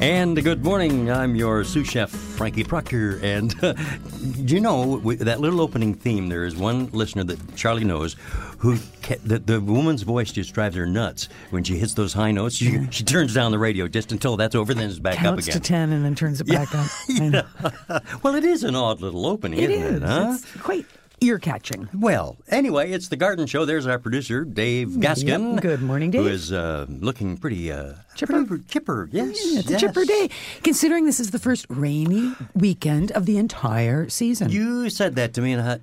And good morning. I'm your sous chef, Frankie Proctor. And uh, do you know that little opening theme? There is one listener that Charlie knows who ca- the, the woman's voice just drives her nuts when she hits those high notes. She, she turns down the radio just until that's over, then it's back counts up again. to 10 and then turns it back up. I know. well, it is an odd little opening, It isn't is. it? Huh? It's quite ear catching. Well, anyway, it's the Garden Show. There's our producer, Dave Gaskin. Yep. Good morning, Dave. is uh, looking pretty uh, Chipper. pretty chipper. Yes, It's yes. a chipper day, considering this is the first rainy weekend of the entire season. You said that to me, and I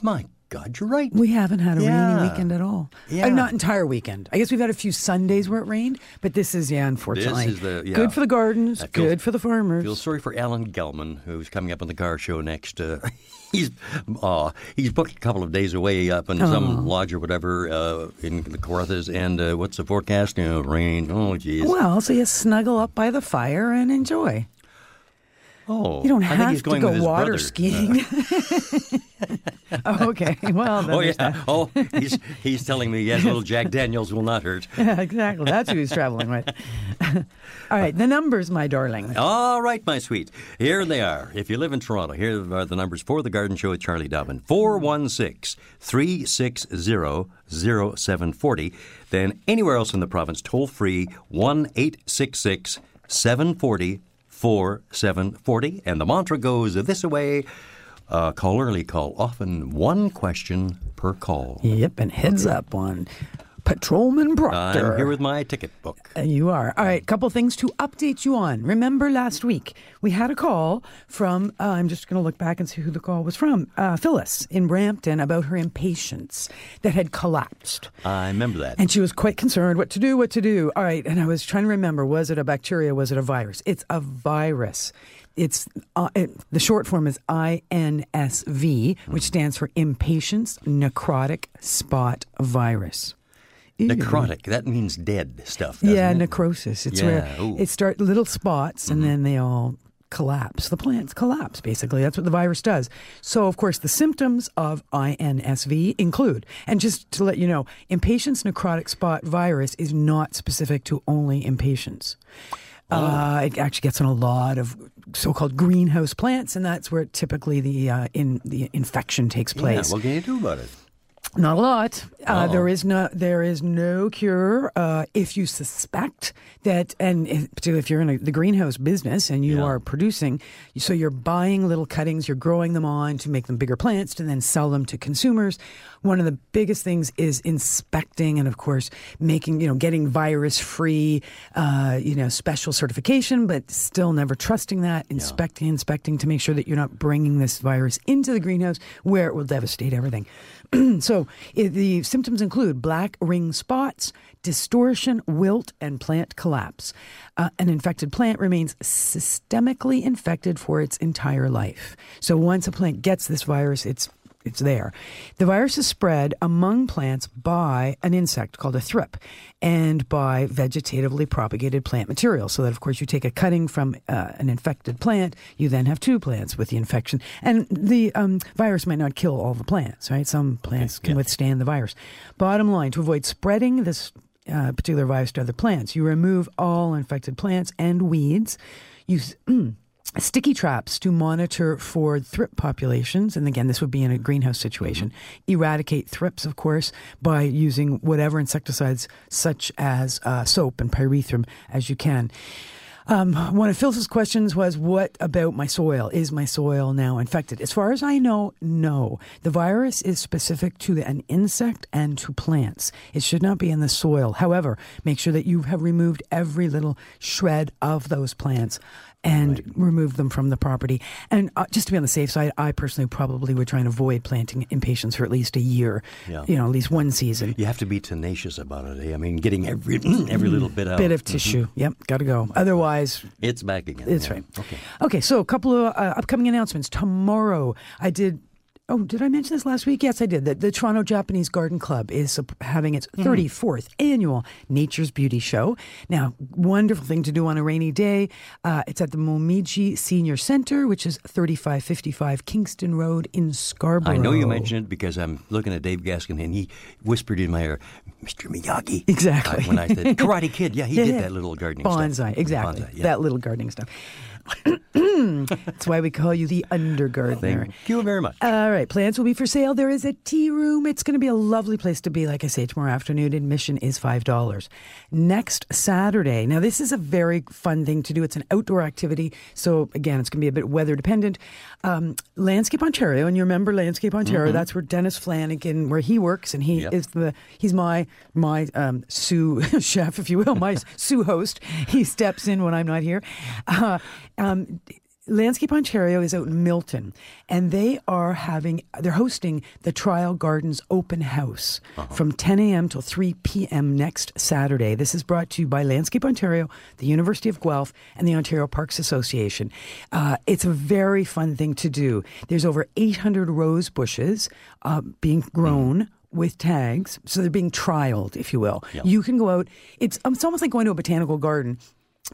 my God, you're right. we haven't had a Yeah. rainy weekend at all. Yeah. Uh, not entire weekend. I guess we've had a few Sundays where it rained, but this is, yeah, unfortunately. is the- yeah. Good for the gardens, I feel- good for the farmers. feel sorry for Alan Gelman, who's coming up on the car show next. Uh, he's uh, he's booked a couple of days away up in some lodge or whatever uh, in the Kawarthas. And uh, what's the forecast? You know, rain. Oh, geez. well, so you snuggle up by the fire and enjoy. Oh, You don't have to go water brother. skiing. oh, okay. Well, Oh yeah. that. Oh, he's he's telling me yes, little Jack Daniels will not hurt. Yeah, exactly. That's who he's traveling with. All right, the numbers, my darling. All right, my sweet. Here they are. If you live in Toronto, here are the numbers for the Garden Show with Charlie Dobbin 416 360 0740. Then anywhere else in the province, toll free 1 866 740 4740. And the mantra goes this way uh, call early, call often, one question per call. Yep, and heads up on Patrolman Proctor. I'm here with my ticket book. Uh, You are. All right, couple things to update you on. Remember last week we had a call from, uh, I'm just going to look back and see who the call was from, uh, Phyllis in Brampton about her impatiens that had collapsed. I remember that. And she was quite concerned what to do, what to do. All right. And I was trying to remember was it a bacteria? Was it a virus? It's a virus. It's uh, it, the short form is INSV, which stands for Impatiens Necrotic Spot Virus. Necrotic, that means dead stuff. Yeah, it? necrosis. It's Yeah, where ooh. it start little spots and then they all collapse. The plants collapse, basically. That's what the virus does. So, of course, the symptoms of INSV include, and just to let you know, impatiens necrotic spot virus is not specific to only impatiens. Uh, it actually gets on a lot of so-called greenhouse plants, and that's where typically the uh, in the infection takes Yeah, place. what can you do about it? Not a lot. Uh, there is no there is no cure uh, if you suspect that, and if- particularly if you're in a, the greenhouse business and you Yeah. are producing, so you're buying little cuttings, you're growing them on to make them bigger plants to then sell them to consumers. One of the biggest things is inspecting and, of course, making you know getting virus free, uh, you know, special certification, but still never trusting that. Inspecting, inspecting to make sure that you're not bringing this virus into the greenhouse where it will devastate everything. so the symptoms include black ring spots, distortion, wilt, and plant collapse. Uh, an infected plant remains systemically infected for its entire life. So once a plant gets this virus, it's it's there. The virus is spread among plants by an insect called a thrip and by vegetatively propagated plant material. So that, of course, you take a cutting from uh, an infected plant, you then have two plants with the infection. And the um, virus might not kill all the plants, right? Some plants can yeah. withstand the virus. Bottom line to avoid spreading this uh, particular virus to other plants, you remove all infected plants and weeds. You. sticky traps to monitor for thrip populations. And again, this would be in a greenhouse situation. Eradicate thrips, of course, by using whatever insecticides, such as uh, soap and pyrethrum, as you can. Um, one of Phyllis's questions was, "What about my soil? Is my soil now infected?" As far as I know, no. The virus is specific to an insect and to plants. It should not be in the soil. However, make sure that you have removed every little shred of those plants and right. remove them from the property. And uh, just to be on the safe side, I personally probably would try and avoid planting impatiens for at least a year. Yeah. You know, at least one season. You have to be tenacious about it. Eh? I mean, getting every every little bit out. Bit of mm-hmm. tissue. Yep, got to go. Otherwise, it's back again. It's yeah. right. Okay. Okay. So a couple of uh, upcoming announcements tomorrow. I did Oh, did I mention this last week? Yes, I did. The, the Toronto Japanese Garden Club is having its 34th mm. annual Nature's Beauty Show. Now, wonderful thing to do on a rainy day. Uh, it's at the Momiji Senior Center, which is 3555 Kingston Road in Scarborough. I know you mentioned it because I'm looking at Dave Gaskin and he whispered in my ear, Mr. Miyagi. Exactly. Uh, when I said Karate Kid, yeah, he yeah, did yeah. that little gardening Bonsai, stuff. exactly. Bonsai, yeah. That little gardening stuff. That's why we call you the undergardener. Thank you very much. All right, plants will be for sale. There is a tea room. It's going to be a lovely place to be. Like I say, tomorrow afternoon, admission is five dollars. Next Saturday. Now, this is a very fun thing to do. It's an outdoor activity, so again, it's going to be a bit weather dependent. Um, Landscape Ontario, and you remember Landscape Ontario? Mm-hmm. That's where Dennis Flanagan, where he works, and he yep. is the he's my my um, sous chef, if you will, my sous host. He steps in when I'm not here. Uh, um, Landscape Ontario is out in Milton, and they are having they're hosting the Trial Gardens Open House uh-huh. from 10 a.m. till 3 p.m. next Saturday. This is brought to you by Landscape Ontario, the University of Guelph, and the Ontario Parks Association. Uh, it's a very fun thing to do. There's over 800 rose bushes uh, being grown. Mm with tags. So they're being trialed, if you will. Yep. You can go out. It's, it's almost like going to a botanical garden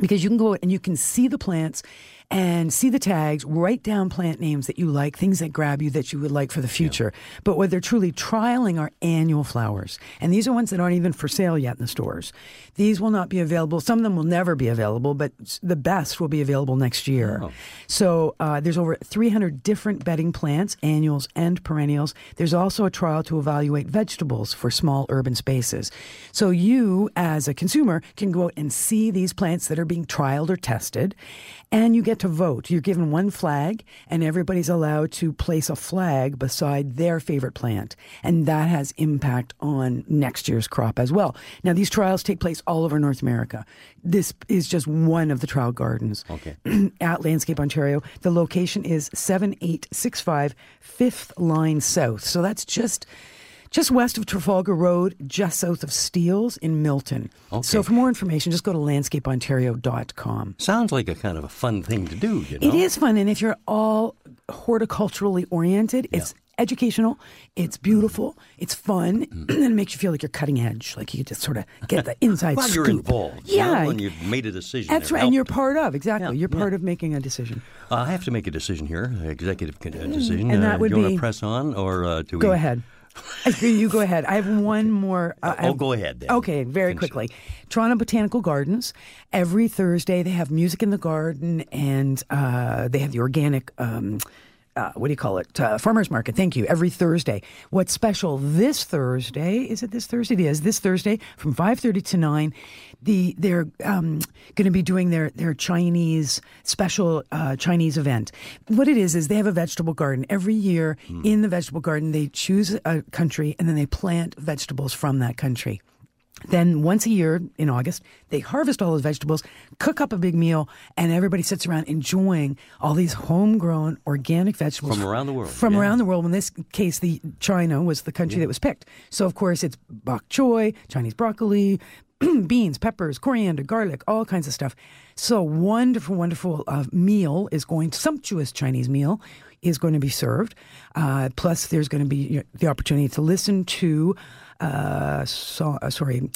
because you can go out and you can see the plants and see the tags, write down plant names that you like, things that grab you that you would like for the future. Yeah. But what they're truly trialing are annual flowers. And these are ones that aren't even for sale yet in the stores. These will not be available. Some of them will never be available, but the best will be available next year. Oh. So uh, there's over 300 different bedding plants, annuals and perennials. There's also a trial to evaluate vegetables for small urban spaces. So you, as a consumer, can go out and see these plants that are being trialed or tested, and you get to vote. You're given one flag, and everybody's allowed to place a flag beside their favorite plant. And that has impact on next year's crop as well. Now, these trials take place all over North America. This is just one of the trial gardens okay. at Landscape Ontario. The location is 7865 5th Line South. So that's just just west of Trafalgar Road, just south of Steeles in Milton. Okay. So for more information, just go to landscapeontario.com. Sounds like a kind of a fun thing to do, you know? It is fun, and if you're all horticulturally oriented, it's educational, it's beautiful, it's fun, mm. and it makes you feel like you're cutting edge. Like you just sort of get the inside well, scoop. you're involved. Yeah. You when you've made a decision. That's right, and you're part of, exactly. Yeah. You're part yeah. of making a decision. Uh, I have to make a decision here, executive uh, decision. And that uh, would do you want to press on, or uh, do Go we... ahead. you go ahead. I have one more. Uh, oh, go ahead. Then. Okay, very Finish quickly. It. Toronto Botanical Gardens. Every Thursday they have music in the garden, and uh, they have the organic. Um, uh, what do you call it? Uh, farmers market. Thank you. Every Thursday. What's special this Thursday? Is it this Thursday? It is this Thursday from five thirty to nine. The they're um, going to be doing their their Chinese special uh, Chinese event. What it is is they have a vegetable garden every year. Hmm. In the vegetable garden, they choose a country and then they plant vegetables from that country. Then once a year in August, they harvest all those vegetables, cook up a big meal, and everybody sits around enjoying all these homegrown organic vegetables from around the world. From yeah. around the world. In this case, the China was the country yeah. that was picked. So of course, it's bok choy, Chinese broccoli, beans, peppers, coriander, garlic, all kinds of stuff. So wonderful, wonderful uh, meal is going. Sumptuous Chinese meal is going to be served. Uh, plus, there's going to be you know, the opportunity to listen to uh, so, uh, sorry,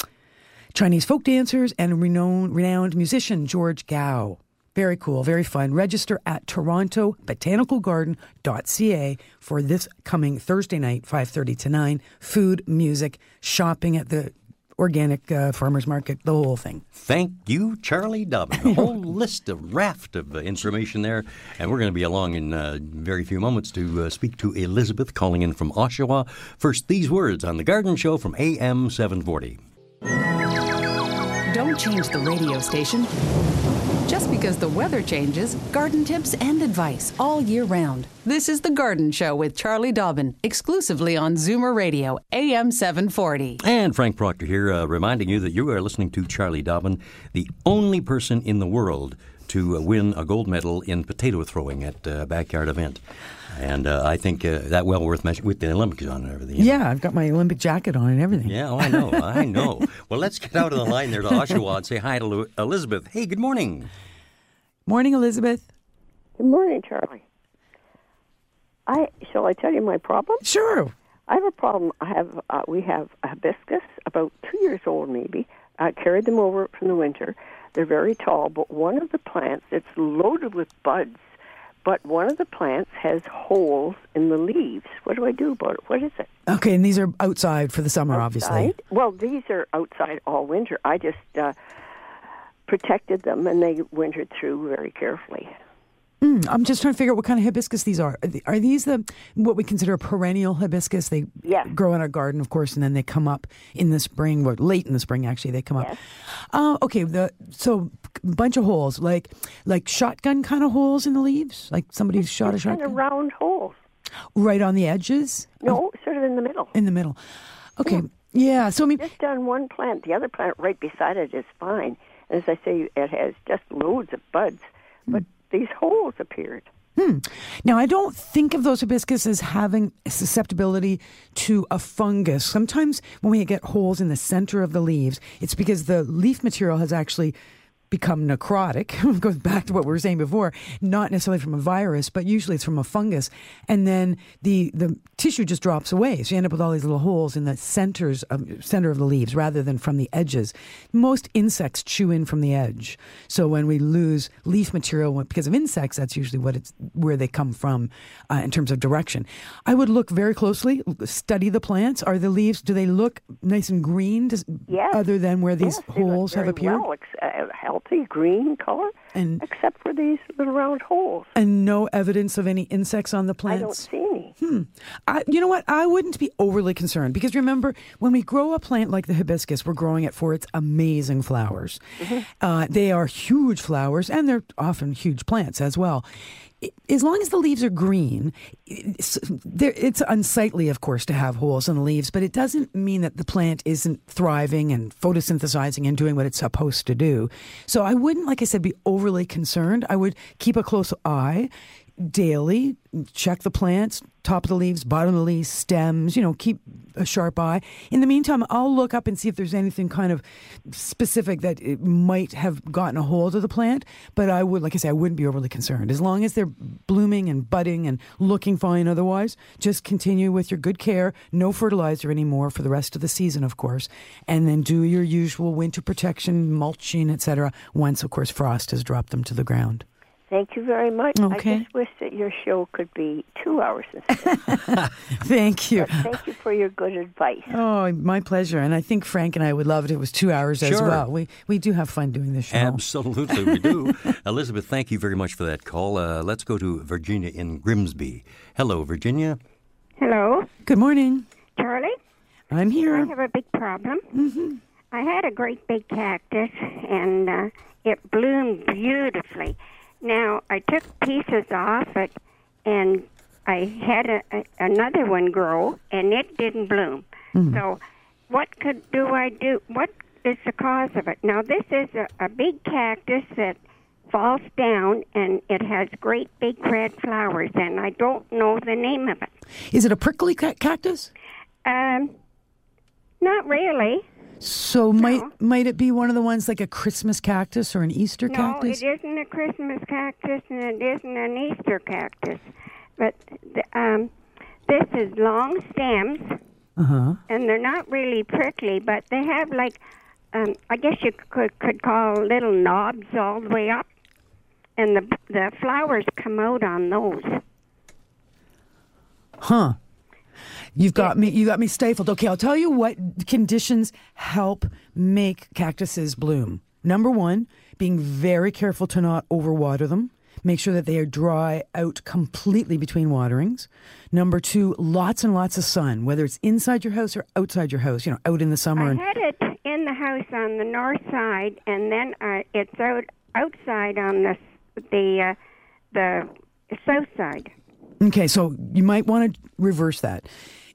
Chinese folk dancers and renowned, renowned musician George Gao. Very cool, very fun. Register at torontobotanicalgarden.ca for this coming Thursday night, 5.30 to 9. Food, music, shopping at the organic uh, farmers market, the whole thing. Thank you, Charlie Dobbin. A whole list, of raft of uh, information there. And we're going to be along in a uh, very few moments to uh, speak to Elizabeth calling in from Oshawa. First, these words on The Garden Show from AM 740. Don't change the radio station Just because the weather changes, garden tips and advice all year round. This is The Garden Show with Charlie Dobbin, exclusively on Zoomer Radio, AM 740. And Frank Proctor here, uh, reminding you that you are listening to Charlie Dobbin, the only person in the world to uh, win a gold medal in potato throwing at a backyard event. And uh, I think uh, that well worth mentioning with the Olympics on and everything. Yeah, I've got my Olympic jacket on and everything. Yeah, oh, I know, I know. Well, let's get out of the line there to Oshawa and say hi to Lu- Elizabeth. Hey, good morning. Morning, Elizabeth. Good morning, Charlie. I shall I tell you my problem? Sure. I have a problem. I have uh, we have a hibiscus, about two years old maybe. I carried them over from the winter. They're very tall, but one of the plants it's loaded with buds, but one of the plants has holes in the leaves. What do I do about it? What is it? Okay, and these are outside for the summer, obviously. Well, these are outside all winter. I just uh, protected them, and they wintered through very carefully. Mm, I'm just trying to figure out what kind of hibiscus these are. Are, these the what we consider a perennial hibiscus? They Yes. grow in our garden, of course, and then they come up in the spring, or late in the spring, actually. They come up. Yes. Uh, okay, the so bunch of holes, like like shotgun kind of holes in the leaves, like somebody shot a shotgun. Kind of round holes. right on the edges, No, sort of in the middle. in the middle. Okay, yeah. So I mean, just on one plant. The other plant right beside it is fine. As I say, it has just loads of buds. But these holes appeared. Hmm. Now, I don't think of those hibiscus as having susceptibility to a fungus. Sometimes when we get holes in the center of the leaves, it's because the leaf material has actually become necrotic. Goes back to what we were saying before, not necessarily from a virus, but usually it's from a fungus. And then the, the tissue just drops away. So you end up with all these little holes in the centers of, center of the leaves rather than from the edges. Most insects chew in from the edge. So when we lose leaf material because of insects, that's usually what it's where they come from uh, in terms of direction. I would look very closely, study the plants. Are the leaves, do they look nice and green Does, Yes. other than where these Yes, holes have appeared? Well, uh, healthy green color, And- except for these little round holes. And no evidence of any insects on the plant? I don't see any. I, you know what? I wouldn't be overly concerned because remember, when we grow a plant like the hibiscus, we're growing it for its amazing flowers. Uh, they are huge flowers and they're often huge plants as well. As long as the leaves are green, it's, it's unsightly, of course, to have holes in the leaves, but it doesn't mean that the plant isn't thriving and photosynthesizing and doing what it's supposed to do. So I wouldn't, like I said, be overly concerned. I would keep a close eye daily, check the plants, top of the leaves, bottom of the leaves, stems, you know, keep a sharp eye. In the meantime, I'll look up and see if there's anything kind of specific that it might have gotten a hold of the plant. But I would, like I say, I wouldn't be overly concerned. As long as they're blooming and budding and looking fine otherwise, just continue with your good care. No fertilizer anymore for the rest of the season, of course. And then do your usual winter protection, mulching, etc. once, of course, frost has dropped them to the ground. Thank you very much. Okay. I just wish that your show could be two hours instead. Thank you. but thank you for your good advice. Oh, my pleasure. And I think Frank and I would love it. if It was two hours as Sure. well. We we do have fun doing this show. Absolutely, we do. Elizabeth, thank you very much for that call. Uh, let's go to Virginia in Grimsby. Hello, Virginia. Hello, Good morning. Charlie. I'm here. I have a big problem. Mm-hmm. I had a great big cactus, and uh, it bloomed beautifully. Now I took pieces off it, and I had a, a, another one grow, and it didn't bloom. So, what could do I do? What is the cause of it? Now this is a, a big cactus that falls down, and it has great big red flowers, and I don't know the name of it. Is it a prickly ca- cactus? Um, not really. So might might it be one of the ones like a Christmas cactus or an Easter No, cactus? it isn't a Christmas cactus and it isn't an Easter cactus. But the, um, this is long stems, Uh-huh. and they're not really prickly, but they have like, um, I guess you could could call little knobs all the way up, and the the flowers come out on those. Huh. You've got me you got me stifled. Okay, I'll tell you what conditions help make cactuses bloom. Number 1, being very careful to not overwater them. Make sure that they are dry out completely between waterings. Number 2, lots and lots of sun, whether it's inside your house or outside your house, you know, out in the summer I had it in the house on the north side, and then uh, it's out outside on the the uh, the south side. Okay, so you might want to reverse that.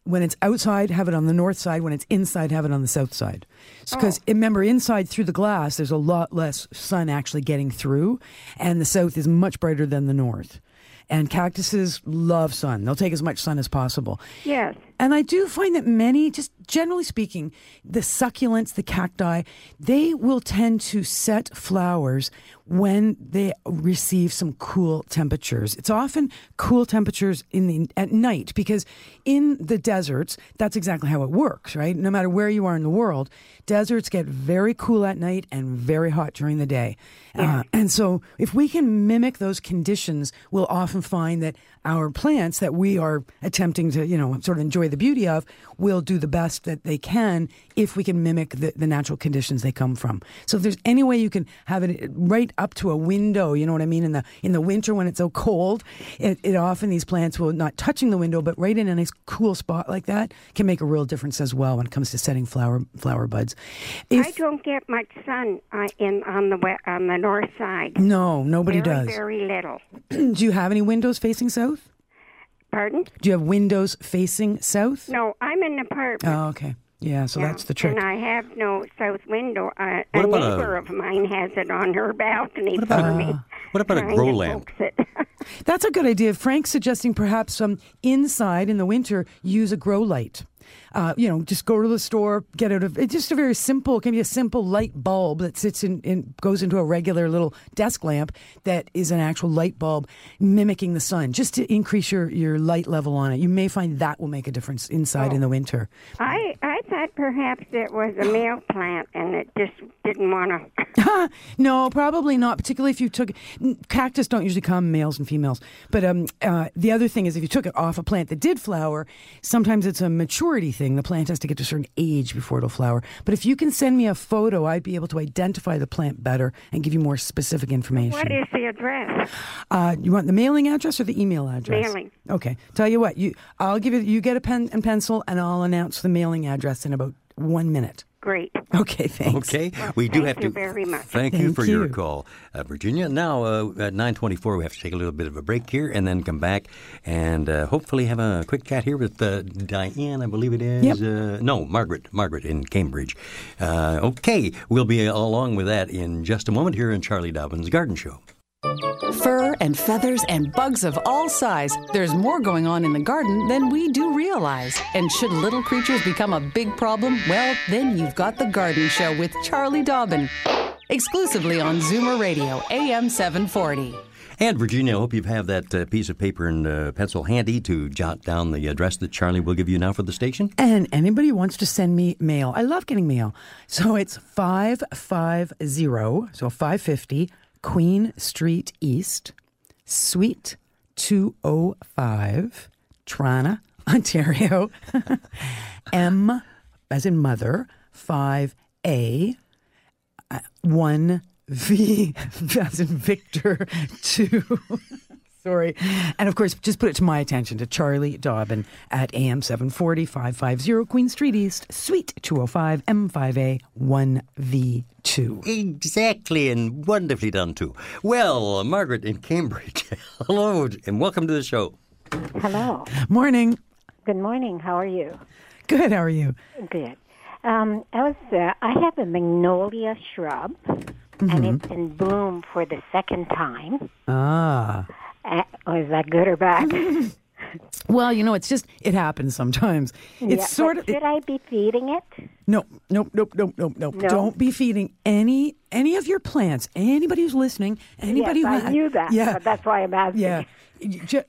When it's outside, have it on the north side. When it's inside, have it on the south side. Because oh. remember, inside through the glass, there's a lot less sun actually getting through, and the south is much brighter than the north. And cactuses love sun; they'll take as much sun as possible. Yes. And I do find that many, just generally speaking, the succulents, the cacti, they will tend to set flowers when they receive some cool temperatures. It's often cool temperatures in the at night because in the deserts, that's exactly how it works, right? No matter where you are in the world, deserts get very cool at night and very hot during the day. Uh, and so if we can mimic those conditions, we'll often find that our plants that we are attempting to, you know, sort of enjoy the beauty of will do the best that they can if we can mimic the, the natural conditions they come from. So if there's any way you can have it right up to a window, you know what I mean, in the in the winter when it's so cold, it, it often these plants will not touching the window, but right in a nice cool spot like that can make a real difference as well when it comes to setting flower flower buds. I don't get much sun uh, in on the we- on the north side. no, nobody very, does. Very little. Do you have any windows facing south? Pardon? Do you have windows facing south? No, I'm in an apartment. Oh, okay. Yeah, so Yeah, that's the trick. And I have no south window. Uh, What a about a- neighbor of mine has it on her balcony what about for a- me. what about a grow to lamp? That's a good idea. Frank's suggesting perhaps um, inside in the winter use a grow light. Uh, you know, just go to the store, get out of it's just a very simple, can be a simple light bulb that sits in, in goes into a regular little desk lamp that is an actual light bulb mimicking the sun, just to increase your, your light level on it. You may find that will make a difference inside in the winter. I I thought perhaps it was a male plant and it just didn't want to. no, probably not. Particularly if you took cactus don't usually come males and females. But um, uh, the other thing is if you took it off a plant that did flower, sometimes it's a maturity The plant has to get to a certain age before it'll flower. But if you can send me a photo, I'd be able to identify the plant better and give you more specific information. What is the address? Uh, you want the mailing address or the email address? Mailing. Okay. Tell you what, you I'll give you you get a pen and pencil, and I'll announce the mailing address in about one minute. Great. Okay. Thanks. Okay, we do thank have you to. very much. Thank, you Thank for your you. call, uh, Virginia. Now uh, at nine twenty-four, we have to take a little bit of a break here, and then come back and uh, hopefully have a quick chat here with uh, Diane, I believe it is. Yep. Uh, no, Margaret. Margaret in Cambridge. Uh, okay, we'll be along with that in just a moment here in Charlie Dobbins' Garden Show. Fur and feathers and bugs of all size. There's more going on in the garden than we do realize. And should little creatures become a big problem, well, then you've got The Garden Show with Charlie Dobbin. Exclusively on Zoomer Radio, AM 740. And Virginia, I hope you have that uh, piece of paper and uh, pencil handy to jot down the address that Charlie will give you now for the station. And anybody wants to send me mail, I love getting mail. So it's 550, so 550 Queen Street East, Suite 205, Trana, Ontario. M, as in mother, 5A, uh, 1V, as in Victor, 2. Sorry. And of course, just put it to my attention to Charlie Dobbin at AM 740 550 Queen Street East, Suite 205, M5A 1V2. Exactly, and wonderfully done too. Well, Margaret in Cambridge, hello, and welcome to the show. Hello. Morning. Good morning. How are you? Good. How are you? Good. Um, I was. Uh, I have a magnolia shrub, and it's in bloom for the second time. Ah. Uh, oh, is that good or bad? Well, you know, it's just, it happens sometimes. It's Yeah, sort of. Should I be feeding it? No, nope, nope, nope, nope, nope. No? Don't be feeding any any of your plants. Anybody who's listening, anybody yes, who I knew that. Yeah, that's why I'm asking. yeah.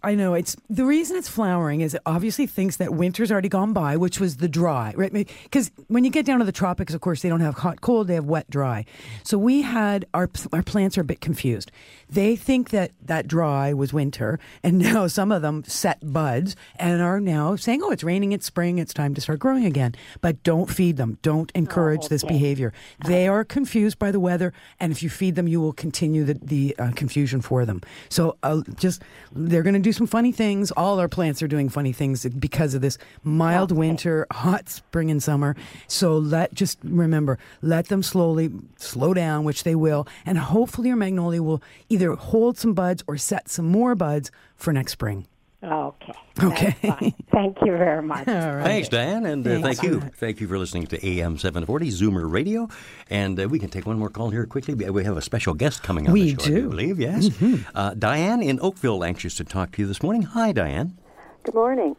I know it's the reason it's flowering is it obviously thinks that winter's already gone by, which was the dry, right? Because when you get down to the tropics, of course, they don't have hot, cold; they have wet, dry. So we had our our plants are a bit confused. They think that that dry was winter, and now some of them set buds and are now saying, "Oh, it's raining, it's spring, it's time to start growing again." But don't feed them. Don't encourage this behavior. They are confused by the weather, and if you feed them, you will continue the, the uh, confusion for them. So uh, just they're going to do some funny things. All our plants are doing funny things because of this mild winter, hot spring and summer. So let just remember, let them slowly slow down, which they will, and hopefully your magnolia will either hold some buds or set some more buds for next spring. Okay. Okay. Thank you very much. Thanks, Diane, and uh, Thanks. thank you. Thank you for listening to AM 740 Zoomer Radio. And uh, we can take one more call here quickly. We have a special guest coming on We the show, I do. believe. Yes. Uh, Diane in Oakville, anxious to talk to you this morning. Hi, Diane. Good morning.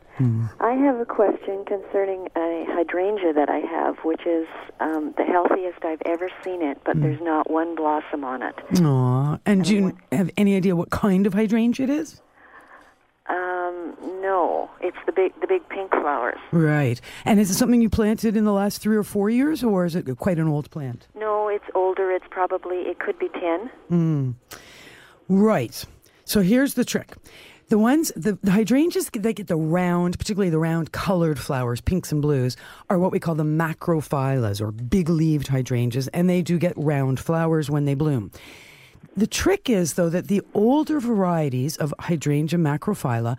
I have a question concerning a hydrangea that I have, which is um, the healthiest I've ever seen it, but there's not one blossom on it. Aw. And do you have any idea what kind of hydrangea it is? Um, no, it's the big, the big pink flowers. Right. And is it something you planted in the last three or four years, or is it quite an old plant? No, it's older. It's probably it could be ten. Right. So here's the trick. The ones, the, the hydrangeas that get the round, particularly the round colored flowers, pinks and blues, are what we call the macrophyllus or big leaved hydrangeas, and they do get round flowers when they bloom. The trick is, though, that the older varieties of hydrangea macrophylla,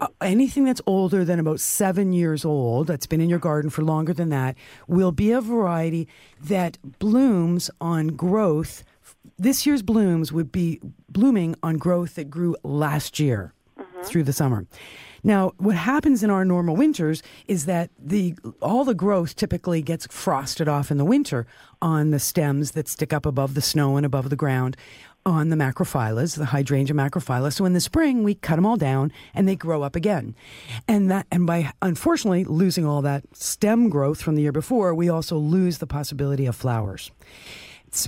uh, anything that's older than about seven years old, that's been in your garden for longer than that, will be a variety that blooms on growth. This year's blooms would be blooming on growth that grew last year through the summer. Now, what happens in our normal winters is that the all the growth typically gets frosted off in the winter on the stems that stick up above the snow and above the ground on the macrophyllus, the hydrangea macrophylla. So in the spring, we cut them all down and they grow up again. And that and by unfortunately losing all that stem growth from the year before, we also lose the possibility of flowers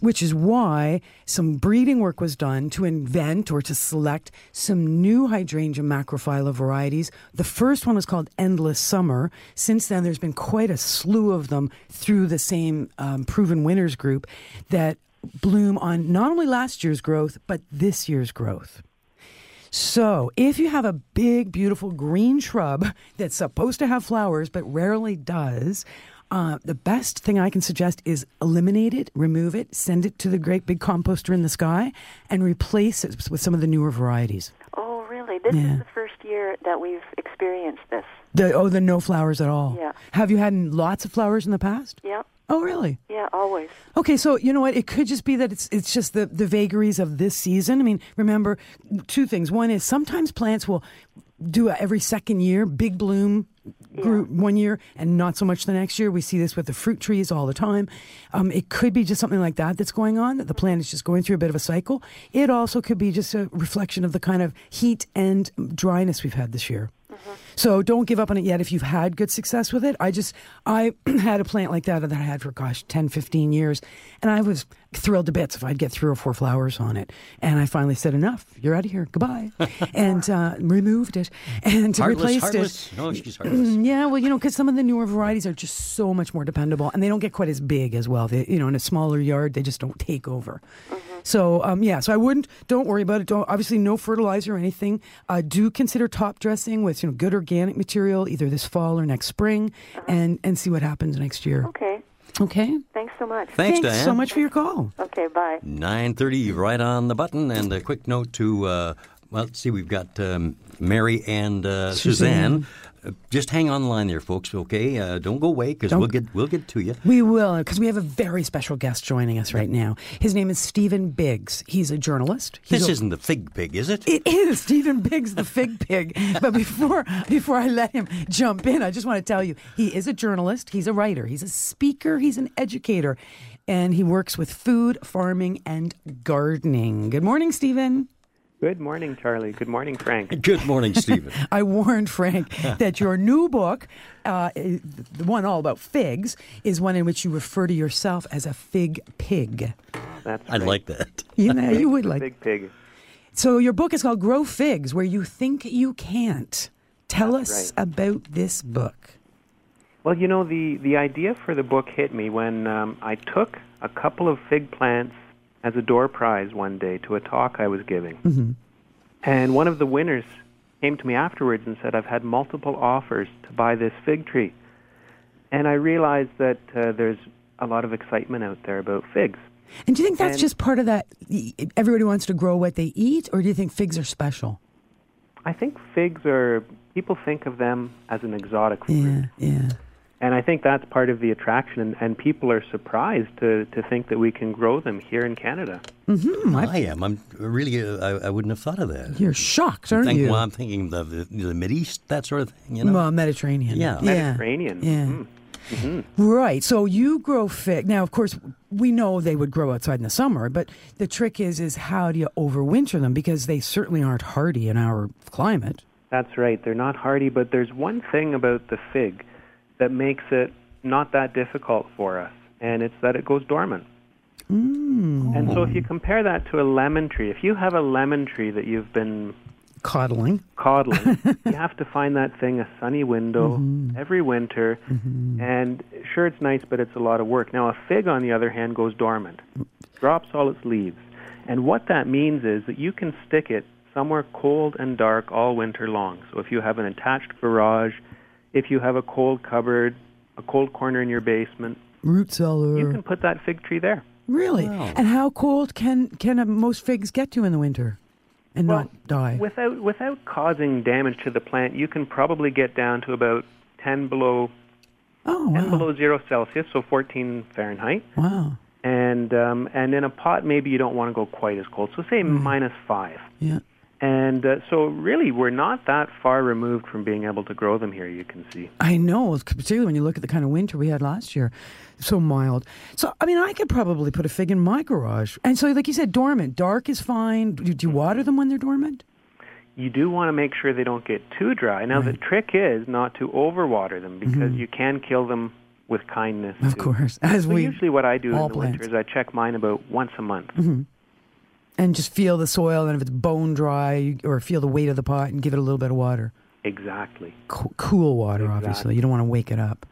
which is why some breeding work was done to invent or to select some new hydrangea macrophylla varieties. The first one was called Endless Summer. Since then, there's been quite a slew of them through the same um, Proven Winners group that bloom on not only last year's growth, but this year's growth. So, if you have a big, beautiful green shrub that's supposed to have flowers but rarely does, uh, the best thing I can suggest is eliminate it, remove it, send it to the great big composter in the sky, and replace it with some of the newer varieties. Oh, really? This Yeah. is the first year that we've experienced this. The, oh, the no flowers at all. Yeah. Have you had lots of flowers in the past? Yeah, Oh, really? yeah, always. Okay, so you know what? It could just be that it's it's just the the vagaries of this season. I mean, remember two things. One is sometimes plants will do a every second year big bloom group one year and not so much the next year. We see this with the fruit trees all the time. Um, it could be just something like that that's going on. That the plant is just going through a bit of a cycle. It also could be just a reflection of the kind of heat and dryness we've had this year. So don't give up on it yet if you've had good success with it. I just, I had a plant like that that I had for, gosh, 10, 15 years. And I was thrilled to bits if I'd get three or four flowers on it. And I finally said, enough, you're out of here, goodbye. and uh, removed it and Heartless, replaced heartless. it. No, she's heartless. Yeah, well, you know, because some of the newer varieties are just so much more dependable, and they don't get quite as big as well. They, you know, in a smaller yard, they just don't take over. So, um, yeah, so I wouldn't. Don't worry about it. Don't obviously no fertilizer or anything. Uh, do consider top dressing with you know good organic material either this fall or next spring, and and see what happens next year. Okay. Okay. Thanks so much. Thanks, Diane. so much for your call. Okay, bye. 9.30 right on the button. And a quick note to, uh, well, let's see, we've got um, Mary and uh, Suzanne. Suzanne. Uh, just hang on the line there, folks, okay? Uh, don't go away because we'll get, we'll get to you. We will, because we have a very special guest joining us right now. His name is Stephen Biggs. He's a journalist. He's This a- isn't the fig pig, is it? It is Stephen Biggs, the fig pig. But before before I let him jump in, I just want to tell you he is a journalist. He's a writer. He's a speaker. He's an educator, and he works with food, farming, and gardening. Good morning, Stephen. Good morning, Charlie. Good morning, Frank. Good morning, Stephen. I warned Frank that your new book, uh, the one all about figs, is one in which you refer to yourself as a fig pig. That's I right. like that. You know, you would The like. big pig. So your book is called Grow Figs, where you think you can't. Tell That's us right. about this book. Well, you know, the, the idea for the book hit me when um, I took a couple of fig plants as a door prize one day to a talk I was giving. And one of the winners came to me afterwards and said, I've had multiple offers to buy this fig tree. And I realized that uh, there's a lot of excitement out there about figs. And do you think that's And- just part of that? Everybody wants to grow what they eat, or do you think figs are special? I think figs are people think of them as an exotic fruit. Yeah, yeah. And I think that's part of the attraction, and, and people are surprised to, to think that we can grow them here in Canada. Mm-hmm. I am. I'm really. Uh, I, I wouldn't have thought of that. You're shocked, aren't Think- you? Well, I'm thinking of the, the, the Mid East, that sort of thing. You know. Well, Mediterranean. Yeah. Mediterranean. Yeah. Mm. Mhm. Right. So you grow fig. Now, of course, we know they would grow outside in the summer, but the trick is, is how do you overwinter them? Because they certainly aren't hardy in our climate. That's right. They're not hardy, but there's one thing about the fig that makes it not that difficult for us, and it's that it goes dormant. Mm. And so if you compare that to a lemon tree, if you have a lemon tree that you've been Coddling. coddling, you have to find that thing a sunny window Mm-hmm. every winter, and sure, it's nice, but it's a lot of work. Now, a fig, on the other hand, goes dormant, drops all its leaves. And what that means is that you can stick it somewhere cold and dark all winter long. So if you have an attached garage, if you have a cold cupboard, a cold corner in your basement, Root cellar. you can put that fig tree there. Really? And how cold can can uh, most figs get to in the winter and Well, not die? Without without causing damage to the plant, you can probably get down to about 10 below oh, 10 wow. below 0 Celsius, so 14 Fahrenheit. Wow. And um, and in a pot, maybe you don't want to go quite as cold. So say minus 5. Yeah. And uh, so really, we're not that far removed from being able to grow them here. You can see. I know, particularly when you look at the kind of winter we had last year, so mild. So, I mean, I could probably put a fig in my garage. And so, like you said, dormant. Dark is fine. Do, do you water them when they're dormant? You do want to make sure they don't get too dry. Now, the trick is not to overwater them because you can kill them with kindness. Mm-hmm. Of too. course, as So we usually, what I do in the plants. winter is I check mine about once a month. And just feel the soil, and if it's bone dry, or feel the weight of the pot, and give it a little bit of water. Exactly. Co- cool water, obviously. You don't want to wake it up.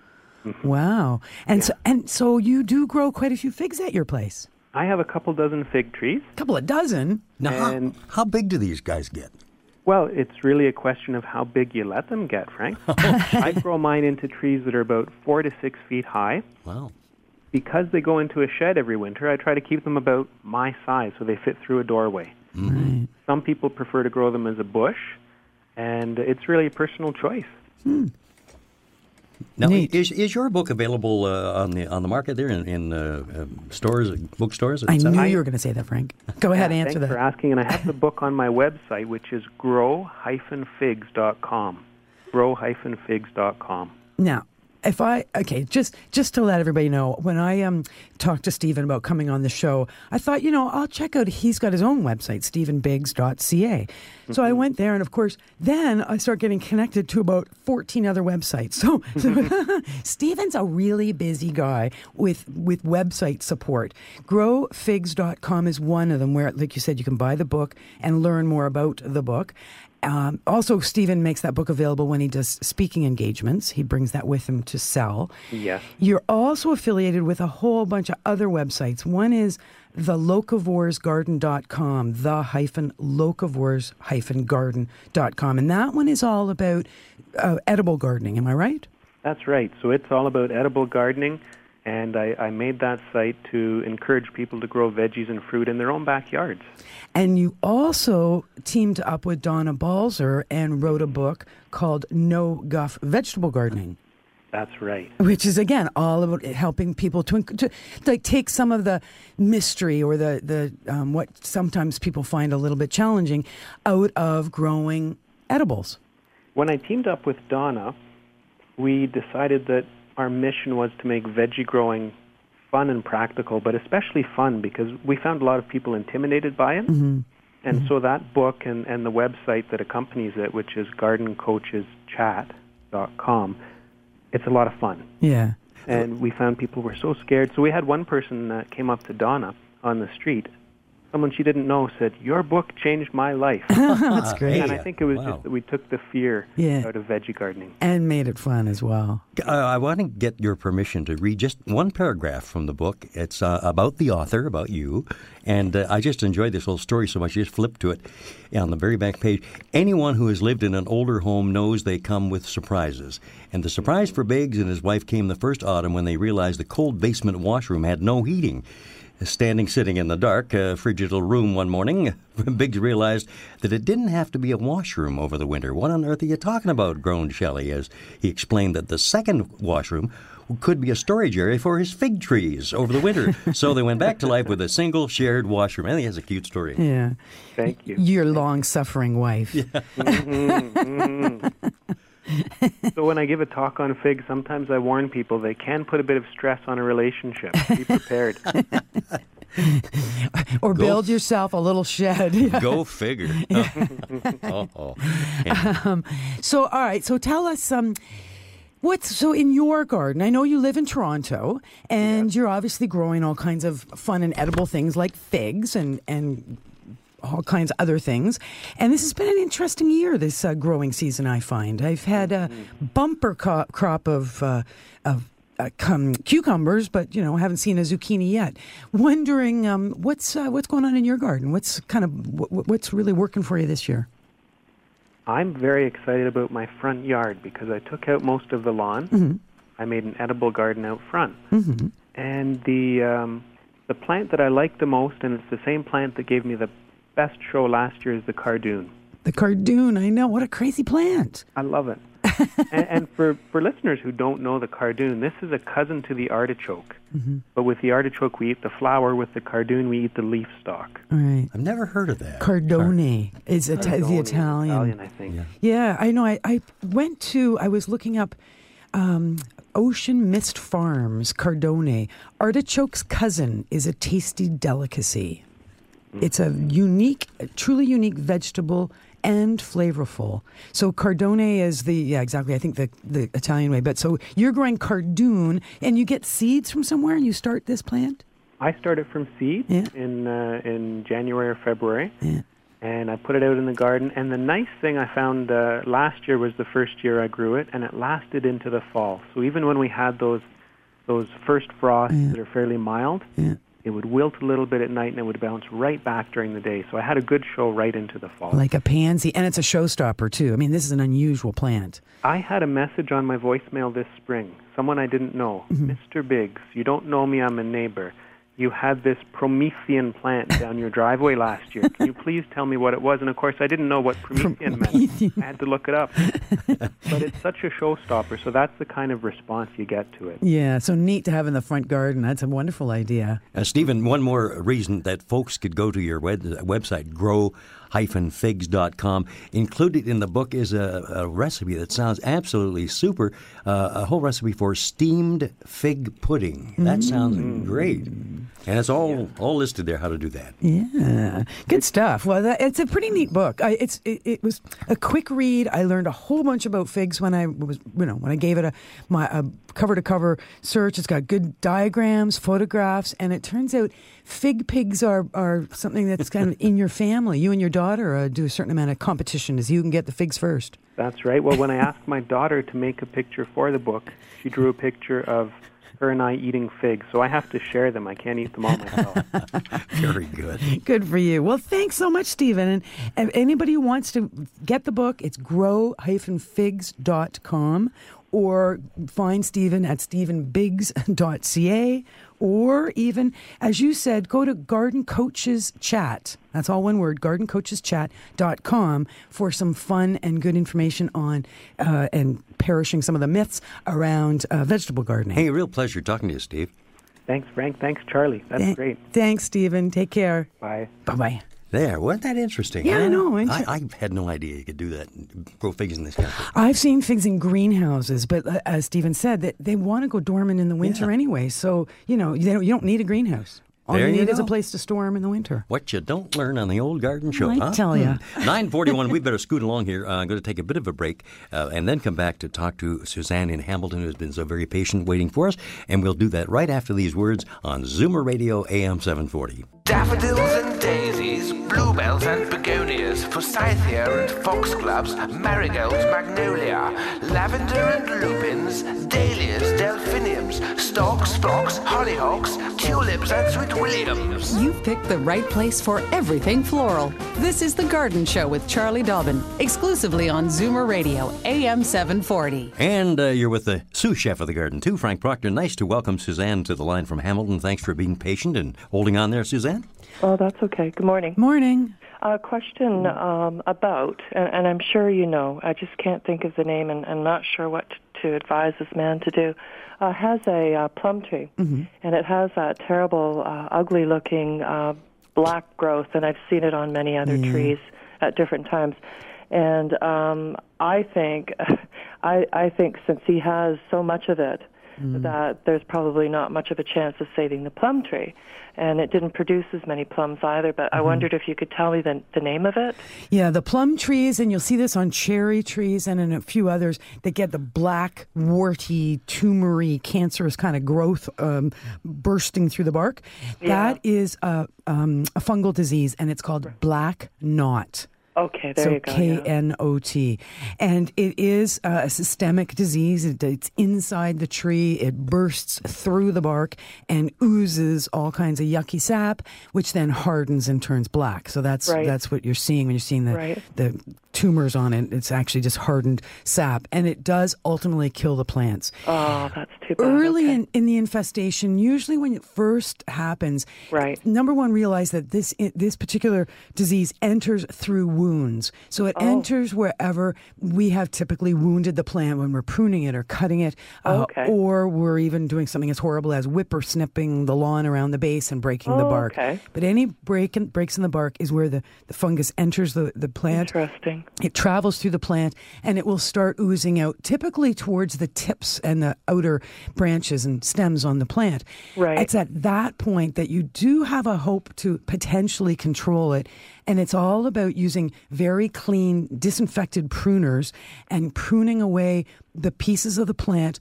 Mm-hmm. Wow. And so, and so you do grow quite a few figs at your place. I have a couple dozen fig trees. A couple of dozen. Now, how, And- how big do these guys get? Well, it's really a question of how big you let them get, Frank. I grow mine into trees that are about four to six feet high. Wow. Because they go into a shed every winter, I try to keep them about my size so they fit through a doorway. Right. Some people prefer to grow them as a bush, and it's really a personal choice. Now, Neat. is, is your book available uh, on the on the market there in, in uh, um, stores, bookstores? I knew you were going to say that, Frank. Go ahead, Yeah, answer Thanks for asking, and I have the book on my website, which is grow-figs.com. Grow-figs.com. Now, if I okay, just just to let everybody know, when I um talked to Stephen about coming on the show, I thought, you know, I'll check out. He's got his own website, stephenbiggs.ca. So I went there, and of course, then I start getting connected to about fourteen other websites. So, so Stephen's a really busy guy with with website support. Growfigs.com is one of them, where, like you said, you can buy the book and learn more about the book. Um, also, Stephen makes that book available when he does speaking engagements. He brings that with him to sell. Yes. You're also affiliated with a whole bunch of other websites. One is the locavoresgarden.com, the hyphen locavores hyphen garden.com. And that one is all about uh, edible gardening. Am I right? That's right. So it's all about edible gardening, and I, I made that site to encourage people to grow veggies and fruit in their own backyards. And you also teamed up with Donna Balzer and wrote a book called No Guff Vegetable Gardening. That's right. which is again all about helping people to, to like take some of the mystery or the the um, what sometimes people find a little bit challenging out of growing edibles. When I teamed up with Donna, we decided that our mission was to make veggie growing fun and practical, but especially fun because we found a lot of people intimidated by it. Mm-hmm. And so that book and, and the website that accompanies it, which is gardencoacheschat.com, it's a lot of fun. Yeah. And we found people were so scared. So we had one person that came up to Donna on the street. Someone she didn't know said, "Your book changed my life." That's great. and I think it was Wow. just that we took the fear Yeah. out of veggie gardening. And made it fun as well. Uh, I want to get your permission to read just one paragraph from the book. It's uh, about the author, about you, and uh, I just enjoyed this whole story so much. I just flipped to it on the very back page. Anyone who has lived in an older home knows they come with surprises. And the surprise for Biggs and his wife came the first autumn when they realized the cold basement washroom had no heating. Standing sitting in the dark, uh, frigid little room one morning, Biggs realized that it didn't have to be a washroom over the winter. What on earth are you talking about? groaned Shelley as he explained that the second washroom could be a storage area for his fig trees over the winter. so they went back to life with a single shared washroom. I think that's a cute story. Yeah. Thank you. Your long suffering wife. so when I give a talk on figs, sometimes I warn people they can put a bit of stress on a relationship. Be prepared. or Go build f- yourself a little shed. Go figure. oh, oh. um, so, all right. So, tell us um, what's so in your garden. I know you live in Toronto, and you're obviously growing all kinds of fun and edible things like figs and and all kinds of other things. And this has been an interesting year. This uh, growing season, I find. I've had a bumper co- crop of uh, of uh, cum- cucumbers, but you know, haven't seen a zucchini yet. Wondering um, what's uh, what's going on in your garden? What's kind of wh- what's really working for you this year? I'm very excited about my front yard because I took out most of the lawn. Mm-hmm. I made an edible garden out front. Mm-hmm. And the um, the plant that I like the most, and it's the same plant that gave me the best show last year, is the cardoon. The cardoon, I know. What a crazy plant. I love it. and, and for, for listeners who don't know the cardoon, this is a cousin to the artichoke. Mm-hmm. But with the artichoke, we eat the flower. With the cardoon, we eat the leaf stalk. All right. I've never heard of that. Cardone is Ita- Cardone the Italian. Italian, I think. Yeah, I know. I, I went to, I was looking up um, Ocean Mist Farms, Cardone. Artichoke's cousin is a tasty delicacy. It's a unique, truly unique vegetable and flavorful. So Cardone is the yeah exactly I think the the Italian way. But so you're growing cardoon and you get seeds from somewhere and you start this plant. I started from seed Yeah. in uh, in January or February, Yeah. and I put it out in the garden. And the nice thing I found uh, last year was the first year I grew it, and it lasted into the fall. So even when we had those those first frosts Yeah. that are fairly mild, Yeah. It would wilt a little bit at night, and it would bounce right back during the day. So I had a good show right into the fall. Like a pansy, and it's a showstopper too. I mean, this is an unusual plant. I had a message on my voicemail this spring. Someone I didn't know. Mm-hmm. Mr. Biggs, you don't know me, I'm a neighbor. You had this Promethean plant down your driveway last year. Can you please tell me what it was? And of course, I didn't know what Promethean Promethean. meant. I had to look it up. but it's such a showstopper, so that's the kind of response you get to it. Yeah, so neat to have in the front garden. That's a wonderful idea. Uh, Steven, one more reason that folks could go to your web- website, grow-figs.com. Included in the book is a, a recipe that sounds absolutely super, uh, a whole recipe for steamed fig pudding. That sounds great. And it's all, all listed there how to do that. Yeah, good stuff. Well, that, it's a pretty neat book. I, it's it, it was a quick read. I learned a whole bunch about figs when I was you know when I gave it a my a cover to cover search. It's got good diagrams, photographs, and it turns out fig pigs are are something that's kind of in your family. You and your daughter uh, do a certain amount of competition as you can get the figs first. That's right. Well, when I asked my daughter to make a picture for the book, she drew a picture of her and I eating figs. So I have to share them. I can't eat them all myself. Very good. Good for you. Well, thanks so much, Steven. And if anybody who wants to get the book, it's grow-figs.com or find Steven at stevenbiggs.ca or even, as you said, go to Garden Coaches Chat. That's all one word, gardencoacheschat.com for some fun and good information on uh, and perishing some of the myths around uh, vegetable gardening. Hey, real pleasure talking to you, Steve. Thanks, Frank. Thanks, Charlie. That's Th- great. Thanks, Steven. Take care. Bye. Bye-bye. There, wasn't that interesting? Yeah, I know, I. I had no idea you could do that, grow figs in this country. I've seen figs in greenhouses, but uh, as Steven said, that they want to go dormant in the winter Yeah. anyway. So you know you don't, you don't need a greenhouse. All There you you need is a place to store them in the winter. What you don't learn on the old garden show, I huh? tell ya. Hmm. 941, we better scoot along here. Uh, I'm going to take a bit of a break uh, and then come back to talk to Suzanne in Hamilton, who's been so very patient waiting for us. And we'll do that right after these words on Zoomer Radio AM 740. Daffodils and daisies, bluebells and begonias. forsythia and foxgloves, marigolds, magnolia, lavender and lupins, dahlias, delphiniums, stalks, phlox, hollyhocks, tulips, and sweet williams. You've picked the right place for everything floral. This is The Garden Show with Charlie Dobbin, exclusively on Zoomer Radio, AM 740. And uh, you're with the sous chef of the garden, too, Frank Proctor. Nice to welcome Suzanne to the line from Hamilton. Thanks for being patient and holding on there, Suzanne. Oh, that's okay. Good morning. Morning. A question um, about, and, and I'm sure you know, I just can't think of the name and I'm not sure what to, to advise this man to do. Uh, has a uh, plum tree, and it has that terrible, uh, ugly looking uh, black growth, and I've seen it on many other trees at different times. And um, I think, I, I think since he has so much of it, that there's probably not much of a chance of saving the plum tree. And it didn't produce as many plums either, but I wondered if you could tell me the, the name of it. Yeah, the plum trees, and you'll see this on cherry trees and in a few others that get the black, warty, tumory, cancerous kind of growth um, bursting through the bark. That is a, um, a fungal disease, and it's called black knot. Okay, there so you go. K. N O T, and it is uh, a systemic disease. It, it's inside the tree. It bursts through the bark and oozes all kinds of yucky sap, which then hardens and turns black. So that's Right. that's what you're seeing when you're seeing the Right. the tumors on it. It's actually just hardened sap, and it does ultimately kill the plants. Oh, that's too bad. Early okay. in, in the infestation, usually when it first happens, Right. Number one, realize that this this particular disease enters through wounds. So Oh. it enters wherever we have typically wounded the plant when we're pruning it or cutting it, uh, Okay. or we're even doing something as horrible as whipper snipping the lawn around the base and breaking the Oh, bark. okay. But any break in, breaks in the bark is where the, the fungus enters the, the plant. Interesting. It travels through the plant and it will start oozing out, typically towards the tips and the outer branches and stems on the plant. Right. It's at that point that you do have a hope to potentially control it. And it's all about using very clean, disinfected pruners and pruning away the pieces of the plant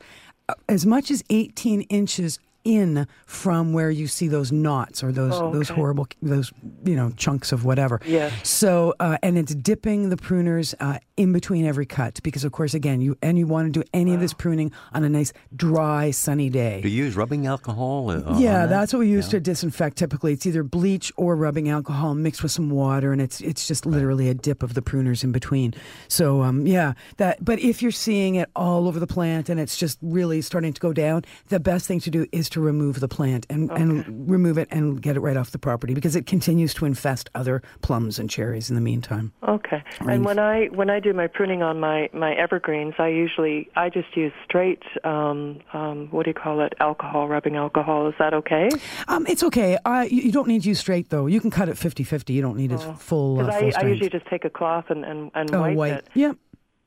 uh, as much as 18 inches in from where you see those knots or those Oh, those horrible those you know chunks of whatever. Yes. So uh, and it's dipping the pruners uh, in between every cut because of course again you and you want to do any of this pruning on a nice dry sunny day. Do you use rubbing alcohol? uh, on Yeah, that? that's what we use to disinfect. Typically, it's either bleach or rubbing alcohol mixed with some water, and it's it's just literally a dip of the pruners in between. So, um, yeah, that. But if you're seeing it all over the plant and it's just really starting to go down, the best thing to do is to remove the plant and and remove it and get it right off the property because it continues to infest other plums and cherries in the meantime. Okay. And when I when I do my pruning on my my evergreens, I usually I just use straight um, um, what do you call it? Alcohol, rubbing alcohol. Is that okay? Um, it's okay. Uh, you, don't need to use straight though. You can cut it 50-50. You don't need it full. Uh, full I, I usually just take a cloth and and, and Oh, wipe white. it. Yep.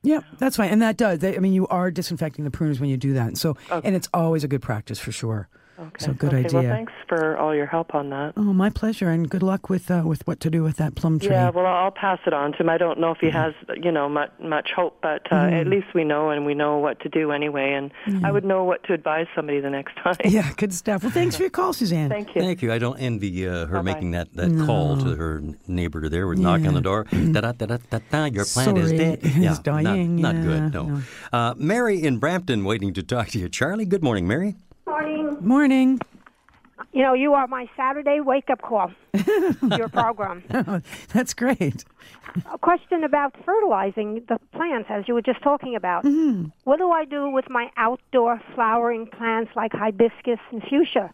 Yep, that's fine, and that does. They, I mean, you are disinfecting the pruners when you do that. So, and it's always a good practice for sure. Okay. So good okay, idea. Well, thanks for all your help on that. Oh, my pleasure, and good luck with uh, with what to do with that plum tree. Yeah, well, I'll pass it on to him. I don't know if he has, you know, much much hope, but uh, at least we know and we know what to do anyway. And I would know what to advise somebody the next time. Yeah, good stuff. Well, thanks for your call, Suzanne. Thank you. Thank you. I don't envy uh, her Bye-bye. making that, that call to her neighbor there. We're knocking on the door. Da da da da da da. Your plant is Sorry, dead. it's Yeah, dying. Not, not Yeah, good. No. no. Uh, Mary in Brampton, waiting to talk to you. Charlie, good morning, Mary. Morning. Morning. You know, you are my Saturday wake up call. your program. That's great. A question about fertilizing the plants, as you were just talking about. Mm-hmm. What do I do with my outdoor flowering plants like hibiscus and fuchsia?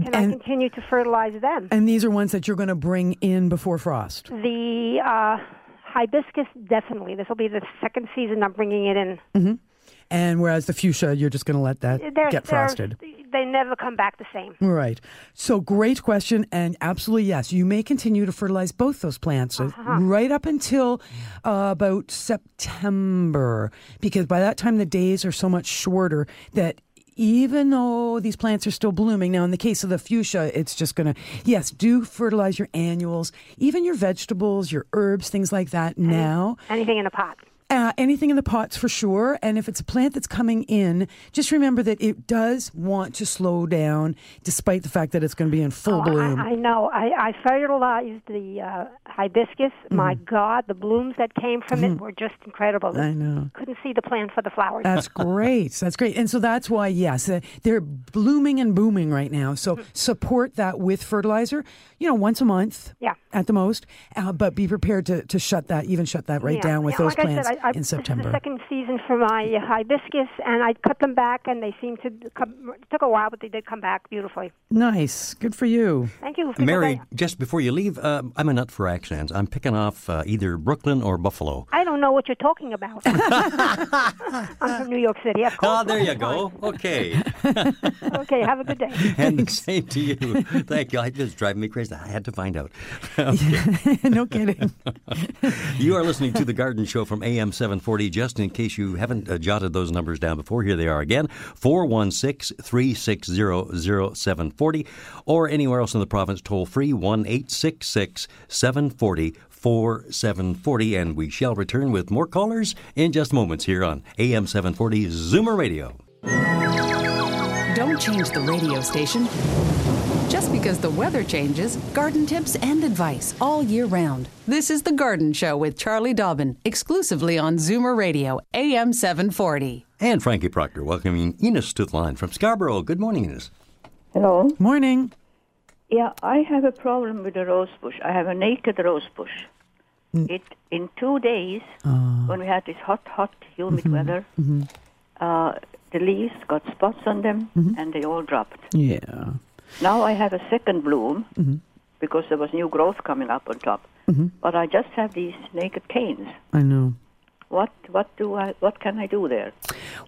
Can I continue to fertilize them? And these are ones that you're going to bring in before frost. The uh, hibiscus, definitely. This will be the second season I'm bringing it in. And whereas the fuchsia, you're just going to let that They're- get frosted. They never come back the same. Right. So great question, and absolutely yes, you may continue to fertilize both those plants uh, right up until uh, about September, because by that time the days are so much shorter that. Even though these plants are still blooming, now in the case of the fuchsia, it's just going to, yes, do fertilize your annuals, even your vegetables, your herbs, things like that now. Anything in a pot. Uh, anything in the pots for sure. And if it's a plant that's coming in, just remember that it does want to slow down despite the fact that it's going to be in full Oh, bloom. I, I know. I, I fertilized the uh, hibiscus. My God, the blooms that came from it were just incredible. I know. Couldn't see the plant for the flowers. That's great. That's great. And so that's why, yes, uh, they're blooming and booming right now. So support that with fertilizer, you know, once a month Yeah. at the most. Uh, but be prepared to, to shut that, even shut that right Yeah. down with Yeah, those like plants I I, I, in September. This is the second season for my hibiscus, and I cut them back, and they seem to come. It took a while, but they did come back beautifully. Nice. Good for you. Thank you. Mary, just before you leave, uh, I'm a nut for accents. I'm picking off uh, either Brooklyn or Buffalo. I don't know what you're talking about. I'm from New York City, of course. Ah, there you go. Okay. okay, have a good day. and the same to you. Thank you. I just driving me crazy. I had to find out. No kidding. You are listening to The Garden Show from AM 740. Just in case you haven't uh, jotted those numbers down before, here they are again 416 360 0740 or anywhere else in the province, toll free 1 866 740 4740. And we shall return with more callers in just moments here on AM 740 Zoomer Radio. Don't change the radio station. Just because the weather changes, garden tips and advice all year round. This is The Garden Show with Charlie Dobbin, exclusively on Zoomer Radio, AM 740. And Frankie Proctor welcoming Enos to the line from Scarborough. Good morning, Enos. Hello. Morning. Yeah, I have a problem with the rose bush. I have a naked rose bush. Mm. It in two days, ah. when we had this hot, hot, humid mm-hmm. weather, mm-hmm. uh, the leaves got spots on them mm-hmm. and they all dropped. Yeah. Now I have a second bloom Mhm. because there was new growth coming up on top. Mhm. But I just have these naked canes. I know. What what do I what can I do there?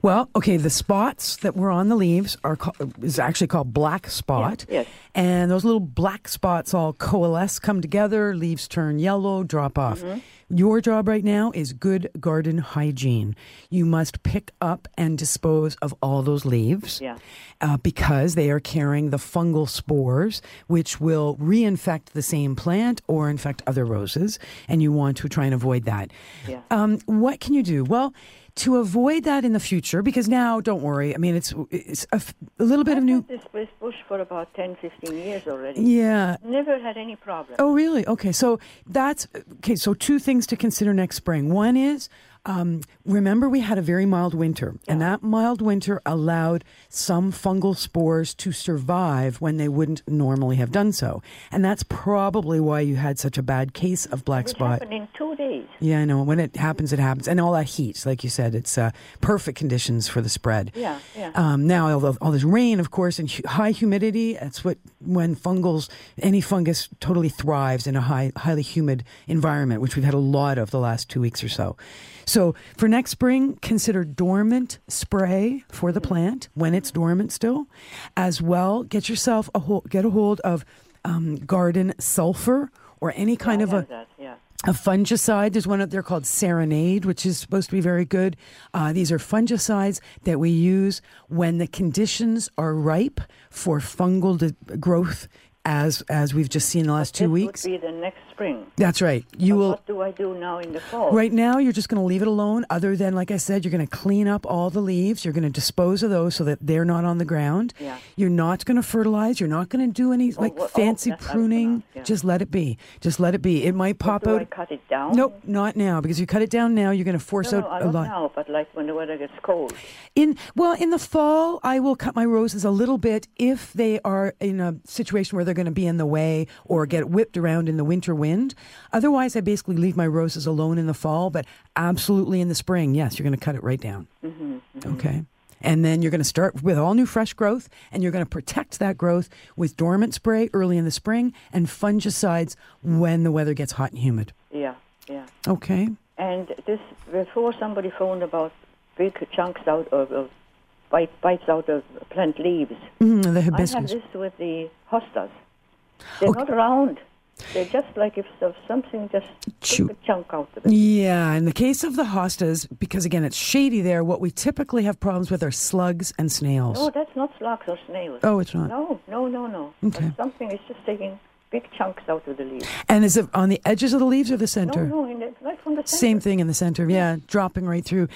Well, okay, the spots that were on the leaves are is actually called black spot. Yes. And those little black spots all coalesce, come together, leaves turn yellow, drop off. Mm-hmm. Your job right now is good garden hygiene. You must pick up and dispose of all those leaves Yeah. uh, because they are carrying the fungal spores, which will reinfect the same plant or infect other roses, and you want to try and avoid that. Yeah. Um, what can you do? Well, to avoid that in the future, because now, don't worry. I mean, it's it's a, f- a little bit of new. This this bush for about 10, 15 years already. Yeah. Never had any problem. Oh, really? Okay. So that's okay. So two things to consider next spring. One is. Um, remember, we had a very mild winter, and that mild winter allowed some fungal spores to survive when they wouldn't normally have done so. And that's probably why you had such a bad case of black It spot. happened in two days. Yeah, I know. When it happens, it happens. And all that heat, like you said, it's uh, perfect conditions for the spread. Yeah, yeah. Um, now, all, all this rain, of course, and hu- high humidity, that's what, when fungals, any fungus totally thrives in a high, highly humid environment, which we've had a lot of the last two weeks or so. So for next spring, consider dormant spray for the plant when it's dormant still. As well, get yourself a hold, get a hold of um, garden sulfur or any kind of a That, yeah. a fungicide. There's one out there called Serenade, which is supposed to be very good. Uh, these are fungicides that we use when the conditions are ripe for fungal de- growth, as as we've just seen the last two weeks. would be the next spring. That's right. You But will. What do I do now in the fall? Right now, you're just going to leave it alone. Other than, like I said, you're going to clean up all the leaves. You're going to dispose of those so that they're not on the ground. Yeah. You're not going to fertilize. You're not going to do any oh, like what- oh, fancy that's what I was pruning. yeah. Just let it be. Just let it be. It might pop do out. I cut it down? Nope, not now. Because if you cut it down now, you're going to force no, out no, I a lot. now, but like when the weather gets cold. In well, in the fall, I will cut my roses a little bit if they are in a situation where they're going to be in the way or get whipped around in the winter wind. Otherwise, I basically leave my roses alone in the fall, but absolutely in the spring, yes, you're going to cut it right down. Mm-hmm, Okay. And then you're going to start with all new fresh growth, and you're going to protect that growth with dormant spray early in the spring and fungicides when the weather gets hot and humid. Yeah, yeah. Okay. And this before somebody phoned about big chunks out of, of bite, bites out of plant leaves. Mm, the I have hibiscus. this with the hostas. They're not round. They're just like if so- something just took a chunk out of it. Yeah, in the case of the hostas, because again it's shady there, what we typically have problems with are slugs and snails. No, that's not slugs or snails. Oh, it's not. No, no, no, no. Okay. But something is just taking big chunks out of the leaves. And is it on the edges of the leaves or the center? No, no, in the, right from the center. Same thing in the center, yeah, dropping right through.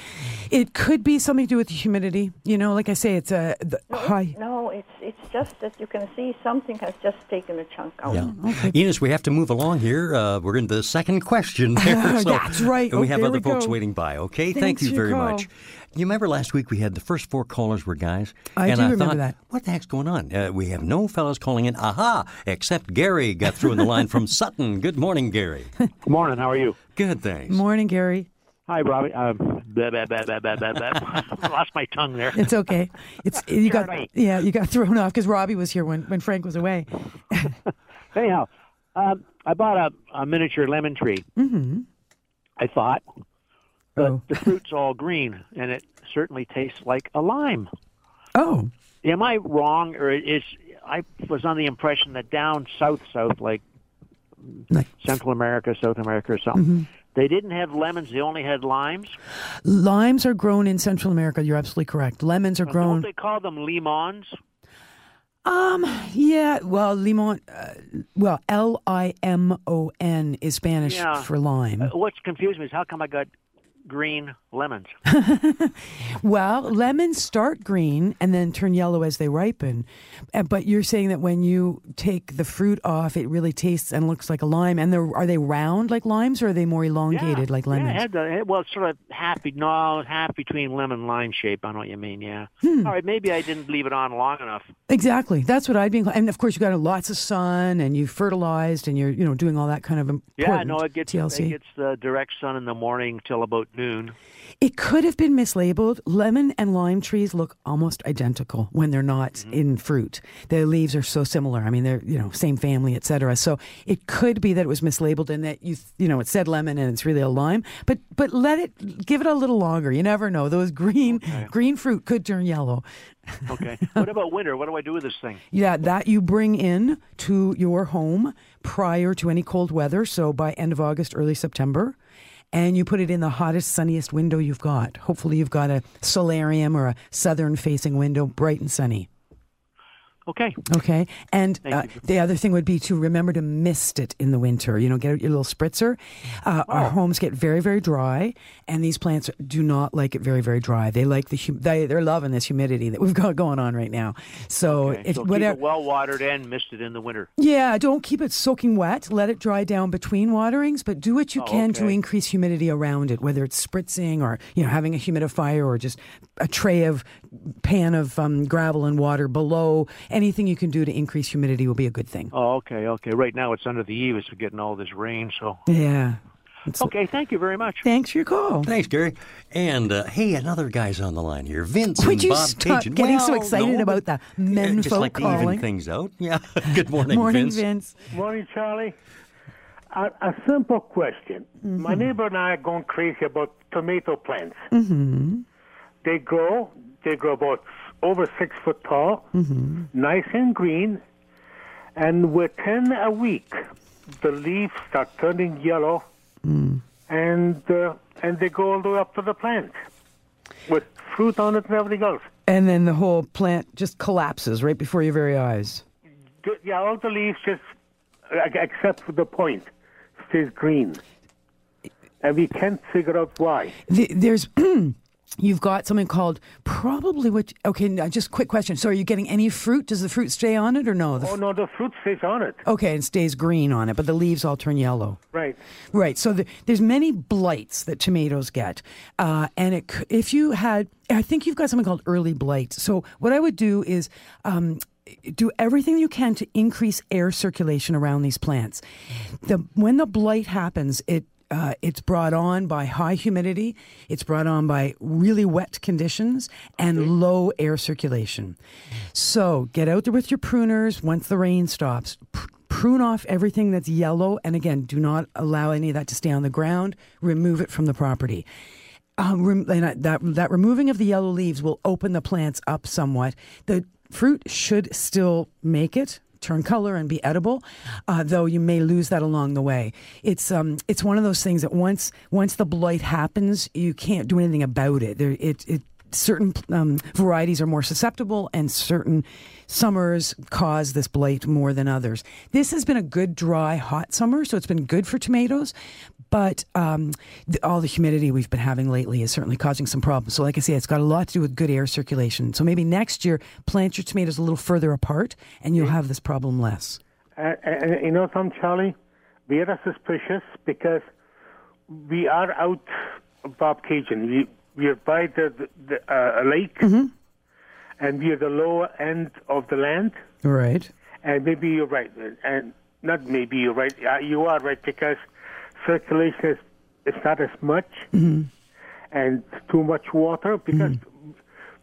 It could be something to do with the humidity. You know, like I say, it's a the high. No, it's it's just that you can see something has just taken a chunk out. Yeah. Enos, we have to move along here. Uh, we're in the second question. There, so- That's right. And we Oh, have other we folks go. waiting by, okay? Thanks Thank you very call. much. You remember last week we had the first four callers were guys? I and do I remember thought, that. What the heck's going on? Uh, we have no fellas calling in. Aha! Except Gary got through in the line from Sutton. Good morning, Gary. Good morning. How are you? Good, thanks. Morning, Gary. Hi, Robbie. Um, blah, blah, blah. Lost my tongue there. It's okay. It's you got yeah you got thrown off because Robbie was here when when Frank was away. Anyhow, um, I bought a, a miniature lemon tree. Mm-hmm. I thought, but Oh. the fruit's all green, and it certainly tastes like a lime. Oh. Am I wrong, or is I was on the impression that down south, south, like Central America, South America, or something, Mhm. they didn't have lemons; they only had limes. Limes are grown in Central America. You're absolutely correct. Lemons are Don't grown. they call them limons? Um. Yeah. Well, limon. Uh, well, L I M O N is Spanish Yeah. for lime. Uh, what's confused me is how come I got green lemons? Well, lemons start green and then turn yellow as they ripen. Uh, But you're saying that when you take the fruit off, it really tastes and looks like a lime. And they're, are they round like limes, or are they more elongated like Yeah, lemons? it had the, it- well, it's sort of half, no, half between lemon and lime shape. I know what you mean. Yeah. Hmm. All right, maybe I didn't leave it on long enough. Exactly. That's what I'd be. And of course, you got lots of sun, and you fertilized, and you're you know doing all that kind of important Yeah, no, it gets TLC. it gets the direct sun in the morning till about noon. It could have been mislabeled. Lemon and lime trees look almost identical when they're not Mm-hmm. in fruit. Their leaves are so similar. I mean, they're you know same family, etc. So it could be that it was mislabeled and that you you know it said lemon and it's really a lime. But but let it give it a little longer. You never know. Those green green fruit could turn yellow. Okay. what about winter? What do I do with this thing? Yeah, that you bring in to your home prior to any cold weather. So by end of August, early September. And you put it in the hottest, sunniest window you've got. Hopefully, you've got a solarium or a southern facing window, bright and sunny. Okay. Okay. And uh, the other thing would be to remember to mist it in the winter. You know, get your little spritzer. Uh, Our homes get very, very dry, and these plants do not like it very, very dry. They like the hum- they they're loving this humidity that we've got going on right now. So Okay, if so whatever. well watered and misted in the winter. Yeah, don't keep it soaking wet. Let it dry down between waterings, but do what you Oh, can to increase humidity around it, whether it's spritzing or you know having a humidifier or just a tray of pan of um, gravel and water below. Anything you can do to increase humidity will be a good thing. Oh, okay, okay. Right now it's under the eaves for getting all this rain. So Yeah. okay, thank you very much. Thanks for your call. Thanks, Gary. And uh, hey, another guy's on the line here, Vince Would and you Bob stop Cajun. getting so excited no, about but- the men yeah, just folk like to calling? even things out. Yeah. Good morning, Vince. Morning, Vince. Vince. Morning, Charlie. A, a simple question. My neighbor and I are going crazy about tomato plants. Mm-hmm. They grow. They grow about over six foot tall, Mm-hmm. nice and green, and within a week, the leaves start turning yellow, Mm. and uh, and they go all the way up to the plant with fruit on it and everything else. And then the whole plant just collapses right before your very eyes. Yeah, all the leaves just, uh, except for the point, stays green, and we can't figure out why. The, there's you've got something called probably what okay now just quick question so are you getting any fruit does the fruit stay on it or no The Oh no, the fruit stays on it. okay it stays green on it but the leaves all turn yellow Right. Right. So the, there's many blights that tomatoes get, uh, and it, if you had, I think you've got something called early blight. So what I would do is um, do everything you can to increase air circulation around these plants. The when the blight happens, it uh, it's brought on by high humidity. It's brought on by really wet conditions and low air circulation. So get out there with your pruners once the rain stops. Pr- prune off everything that's yellow, and again, do not allow any of that to stay on the ground. Remove it from the property. Um, rem- and I- that that removing of the yellow leaves will open the plants up somewhat. The fruit should still make it turn color and be edible, uh, though you may lose that along the way. It's um it's one of those things that once once the blight happens, you can't do anything about it. There, it it certain um, varieties are more susceptible, and certain summers cause this blight more than others. This has been a good, dry, hot summer, so it's been good for tomatoes. But um, the, all the humidity we've been having lately is certainly causing some problems. So, like I say, it's got a lot to do with good air circulation. So maybe next year, plant your tomatoes a little further apart, and you'll have this problem less. Uh, uh, you know, some Charlie, we are suspicious because we are out of Bobcaygeon. We we are by the, the, the uh, lake, Mm-hmm. and we are the lower end of the land. Right. And maybe you're right, and not maybe you're right. Uh, you are right because circulation is it's not as much, Mm-hmm. and too much water because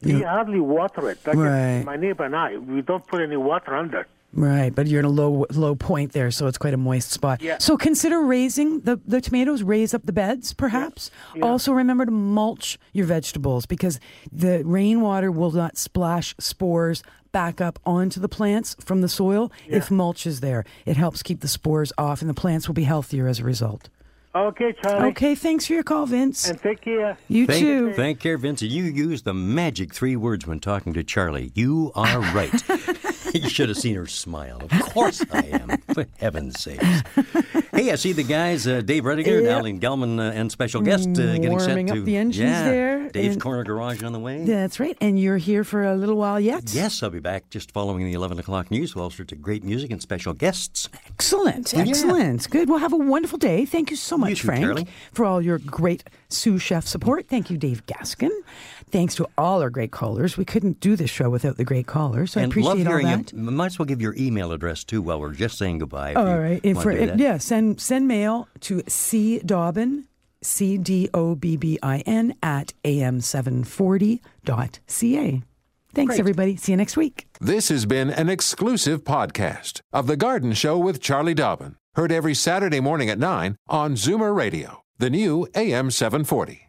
we hardly water it. Like Right. my neighbor and I, we don't put any water under. Right, but you're in a low low point there, so it's quite a moist spot. Yeah. So consider raising the, the tomatoes, raise up the beds, perhaps. Also remember to mulch your vegetables because the rainwater will not splash spores back up onto the plants from the soil if mulch is there. It helps keep the spores off and the plants will be healthier as a result. Okay, Charlie. Okay, thanks for your call, Vince. And take care. You thank, too. Thank care, Vince. You used the magic three words when talking to Charlie. You are right. you should have seen her smile. Of course I am. For heaven's sakes. Hey, I see the guys, uh, Dave Rediger and Yeah. Alan Gelman, uh, and special guest uh, getting set to up the engines yeah, there, Dave's and- Corner Garage on the way. That's right. And you're here for a little while yet? Yes, I'll be back just following the 11 o'clock news with all sorts of great music and special guests. Excellent, Yeah. excellent. Good. Well, have a wonderful day. Thank you so much, too, Frank, for all your great sous chef support. Thank you, Dave Gaskin. Thanks to all our great callers. We couldn't do this show without the great callers, so I and appreciate love all hearing that. you. Might as well give your email address too while we're just saying goodbye. if All you right. And for, do yeah, send send mail to C Dobbin, C D O B B I N at am740.ca. Thanks, Great. everybody. See you next week. This has been an exclusive podcast of The Garden Show with Charlie Dobbin. Heard every Saturday morning at 9 on Zoomer Radio, the new AM 740.